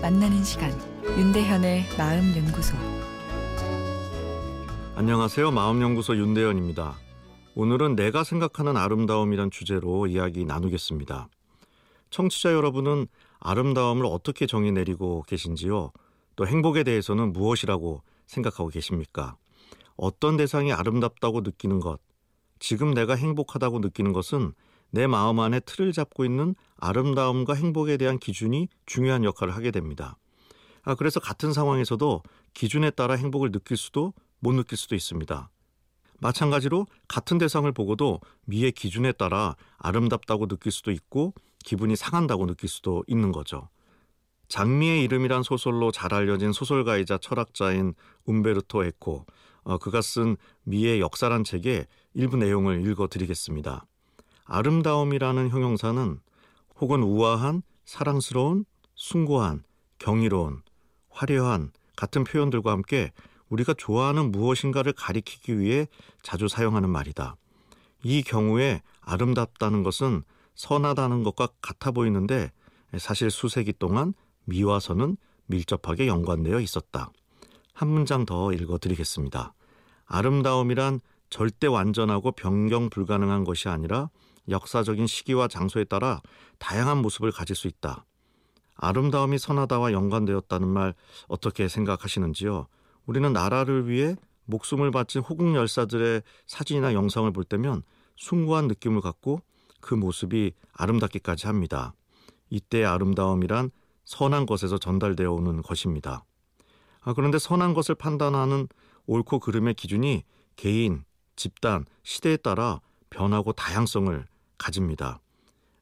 만나는 시간 윤대현의 마음 연구소 안녕하세요. 마음 연구소 윤대현입니다. 오늘은 내가 생각하는 아름다움이란 주제로 이야기 나누겠습니다. 청취자 여러분은 아름다움을 어떻게 정의 내리고 계신지요? 또 행복에 대해서는 무엇이라고 생각하고 계십니까? 어떤 대상이 아름답다고 느끼는 것, 지금 내가 행복하다고 느끼는 것은 내 마음 안에 틀을 잡고 있는 아름다움과 행복에 대한 기준이 중요한 역할을 하게 됩니다. 아, 그래서 같은 상황에서도 기준에 따라 행복을 느낄 수도 못 느낄 수도 있습니다. 마찬가지로 같은 대상을 보고도 미의 기준에 따라 아름답다고 느낄 수도 있고 기분이 상한다고 느낄 수도 있는 거죠. 장미의 이름이란 소설로 잘 알려진 소설가이자 철학자인 움베르토 에코, 어, 그가 쓴 미의 역사란 책의 일부 내용을 읽어드리겠습니다. 아름다움이라는 형용사는 혹은 우아한, 사랑스러운, 숭고한, 경이로운, 화려한 같은 표현들과 함께 우리가 좋아하는 무엇인가를 가리키기 위해 자주 사용하는 말이다. 이 경우에 아름답다는 것은 선하다는 것과 같아 보이는데 사실 수세기 동안 미와서는 밀접하게 연관되어 있었다. 한 문장 더 읽어드리겠습니다. 아름다움이란 절대 완전하고 변경 불가능한 것이 아니라 역사적인 시기와 장소에 따라 다양한 모습을 가질 수 있다. 아름다움이 선하다와 연관되었다는 말 어떻게 생각하시는지요? 우리는 나라를 위해 목숨을 바친 호국 열사들의 사진이나 영상을 볼 때면 숭고한 느낌을 갖고 그 모습이 아름답기까지 합니다. 이때의 아름다움이란 선한 것에서 전달되어 오는 것입니다. 아, 그런데 선한 것을 판단하는 옳고 그름의 기준이 개인, 집단, 시대에 따라 변하고 다양성을 가집니다.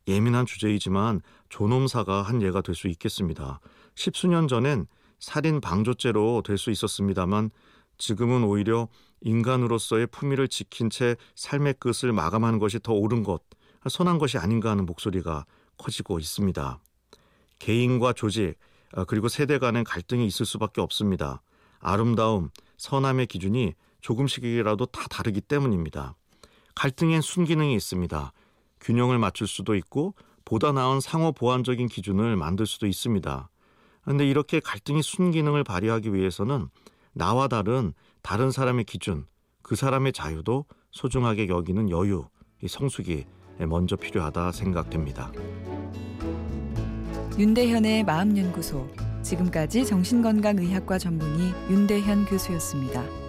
예민한 주제이지만 존엄사가 한 예가 될 수 있겠습니다. 십수년 전엔 살인 방조죄로 될 수 있었습니다만 지금은 오히려 인간으로서의 품위를 지킨 채 삶의 끝을 마감하는 것이 더 옳은 것, 선한 것이 아닌가 하는 목소리가 커지고 있습니다. 개인과 조직, 아, 그리고 세대 간의 갈등이 있을 수밖에 없습니다. 아름다움, 선함의 기준이 조금씩이라도 다 다르기 때문입니다. 갈등엔 순기능이 있습니다. 균형을 맞출 수도 있고 보다 나은 상호 보완적인 기준을 만들 수도 있습니다. 그런데 이렇게 갈등이 순기능을 발휘하기 위해서는 나와 다른 다른 사람의 기준, 그 사람의 자유도 소중하게 여기는 여유, 이 성숙이 먼저 필요하다 생각됩니다. 윤대현의 마음연구소 지금까지 정신건강의학과 전문의 윤대현 교수였습니다.